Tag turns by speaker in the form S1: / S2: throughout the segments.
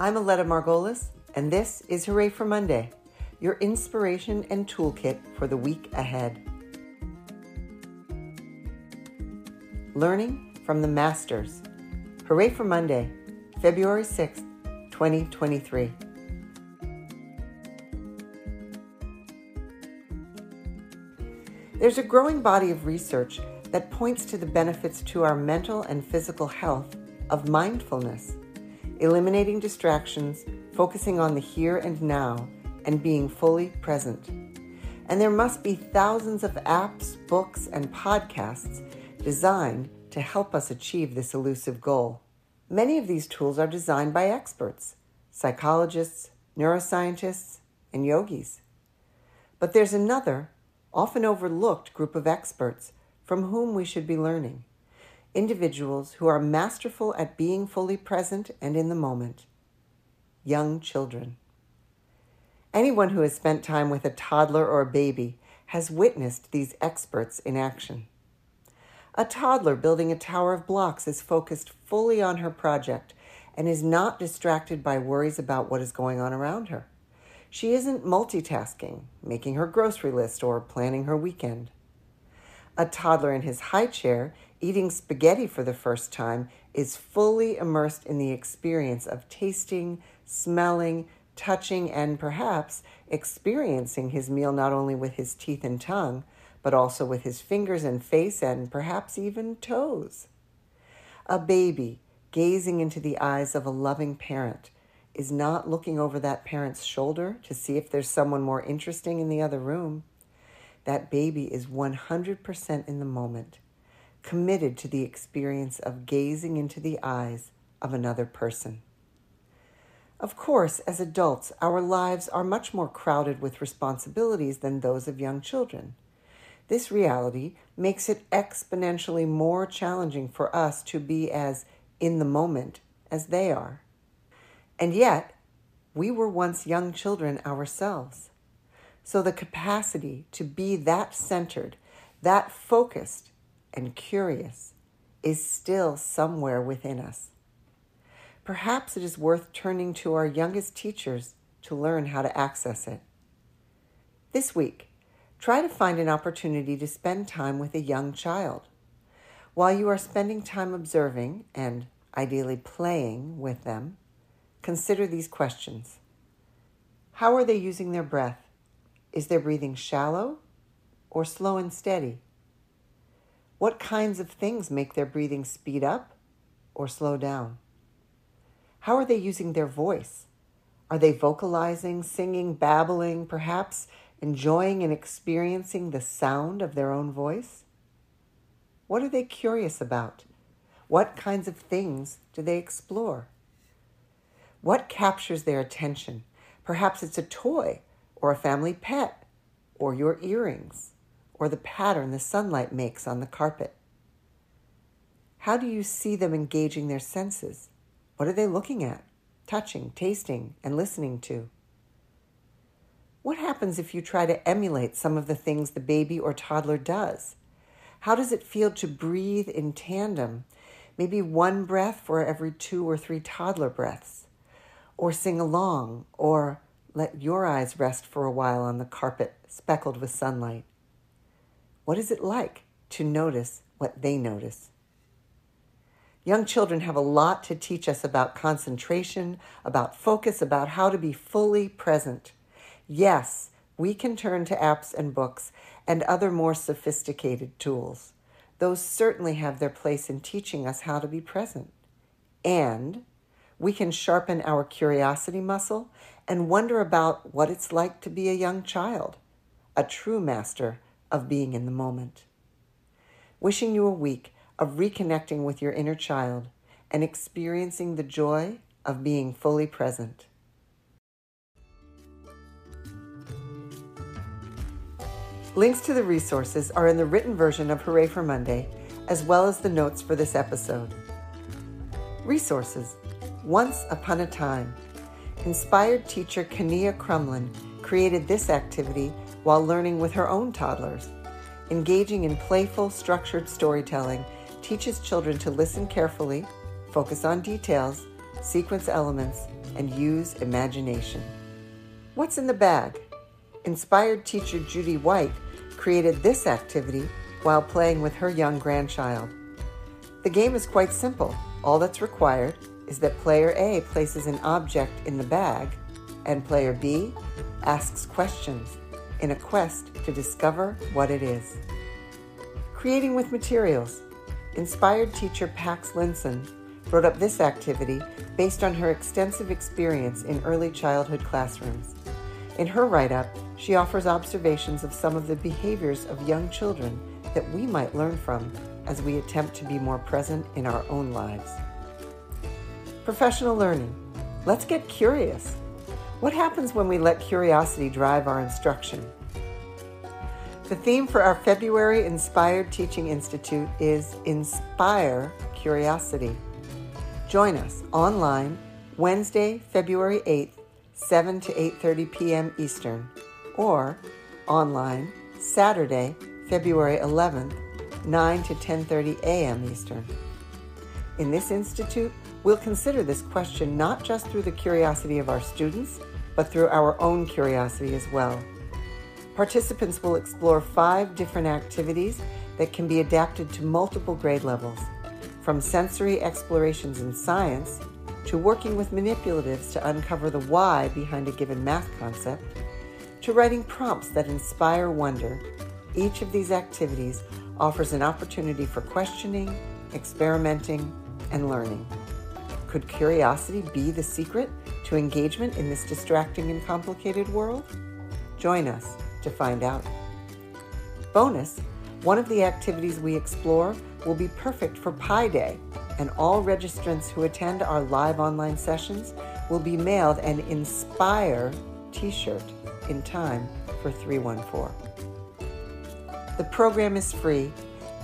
S1: I'm Aletta Margolis, and this is Hooray for Monday, your inspiration and toolkit for the week ahead. Learning from the Masters. Hooray for Monday, February 6th, 2023. There's a growing body of research that points to the benefits to our mental and physical health of mindfulness, eliminating distractions, focusing on the here and now, and being fully present. And there must be thousands of apps, books, and podcasts designed to help us achieve this elusive goal. Many of these tools are designed by experts, psychologists, neuroscientists, and yogis. But there's another, often overlooked group of experts from whom we should be learning individuals who are masterful at being fully present and in the moment young children. Anyone who has spent time with a toddler or a baby has witnessed these experts in action. A toddler building a tower of blocks is focused fully on her project and is not distracted by worries about what is going on around her. She isn't multitasking, making her grocery list, or planning her weekend. A toddler in his high chair eating spaghetti for the first time is fully immersed in the experience of tasting, smelling, touching, and perhaps experiencing his meal not only with his teeth and tongue, but also with his fingers and face and perhaps even toes. A baby gazing into the eyes of a loving parent is not looking over that parent's shoulder to see if there's someone more interesting in the other room. That baby is 100% in the moment committed to the experience of gazing into the eyes of another person. Of course, as adults, our lives are much more crowded with responsibilities than those of young children. This reality makes it exponentially more challenging for us to be as in the moment as they are. And yet, we were once young children ourselves. So the capacity to be that centered, that focused, and curious is still somewhere within us. Perhaps it is worth turning to our youngest teachers to learn how to access it. This week, try to find an opportunity to spend time with a young child. While you are spending time observing and ideally playing with them, consider these questions How are they using their breath? Is their breathing shallow or slow and steady? What kinds of things make their breathing speed up or slow down? How are they using their voice? Are they vocalizing, singing, babbling, perhaps enjoying and experiencing the sound of their own voice? What are they curious about? What kinds of things do they explore? What captures their attention? Perhaps it's a toy or a family pet or your earrings or the pattern the sunlight makes on the carpet? How do you see them engaging their senses? What are they looking at, touching, tasting, and listening to? What happens if you try to emulate some of the things the baby or toddler does? How does it feel to breathe in tandem, maybe one breath for every two or three toddler breaths? Or sing along, or let your eyes rest for a while on the carpet speckled with sunlight? What is it like to notice what they notice? Young children have a lot to teach us about concentration, about focus, about how to be fully present. Yes, we can turn to apps and books and other more sophisticated tools. Those certainly have their place in teaching us how to be present. And we can sharpen our curiosity muscle and wonder about what it's like to be a young child, a true master of being in the moment. Wishing you a week of reconnecting with your inner child and experiencing the joy of being fully present. Links to the resources are in the written version of Hooray for Monday, as well as the notes for this episode. Resources Once Upon a Time. Inspired teacher Kania Crumlin created this activity while learning with her own toddlers. Engaging in playful, structured storytelling teaches children to listen carefully, focus on details, sequence elements, and use imagination. What's in the bag? Inspired teacher Judy White created this activity while playing with her young grandchild. The game is quite simple. All that's required is that player A places an object in the bag and player B asks questions in a quest to discover what it is. Creating with materials. Inspired teacher Pax Linson wrote up this activity based on her extensive experience in early childhood classrooms. In her write up, she offers observations of some of the behaviors of young children that we might learn from as we attempt to be more present in our own lives. Professional learning. Let's get curious. What happens when we let curiosity drive our instruction? The theme for our February Inspired Teaching Institute is Inspire Curiosity. Join us online Wednesday, February 8th, 7 to 8:30 p.m. Eastern, or online Saturday, February 11th, 9 to 10:30 a.m. Eastern. In this institute, we'll consider this question not just through the curiosity of our students, but through our own curiosity as well. Participants will explore five different activities that can be adapted to multiple grade levels, from sensory explorations in science to working with manipulatives to uncover the why behind a given math concept, to writing prompts that inspire wonder. Each of these activities offers an opportunity for questioning, experimenting, and learning. Could curiosity be the secret to engagement in this distracting and complicated world? Join us to find out. Bonus, one of the activities we explore will be perfect for Pi Day, and all registrants who attend our live online sessions will be mailed an Inspire t shirt in time for 314. The program is free,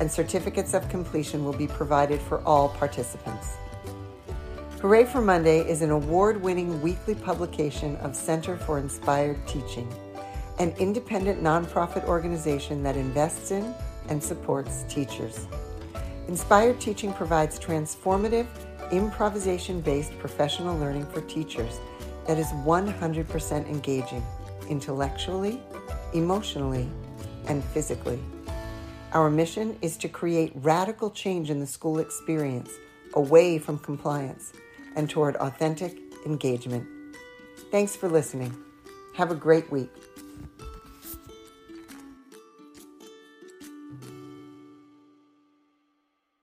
S1: and certificates of completion will be provided for all participants. Hooray for Monday is an award winning weekly publication of Center for Inspired Teaching an independent nonprofit organization that invests in and supports teachers. Inspired Teaching provides transformative, improvisation based professional learning for teachers that is 100% engaging intellectually, emotionally, and physically. Our mission is to create radical change in the school experience away from compliance and toward authentic engagement. Thanks for listening. Have a great week.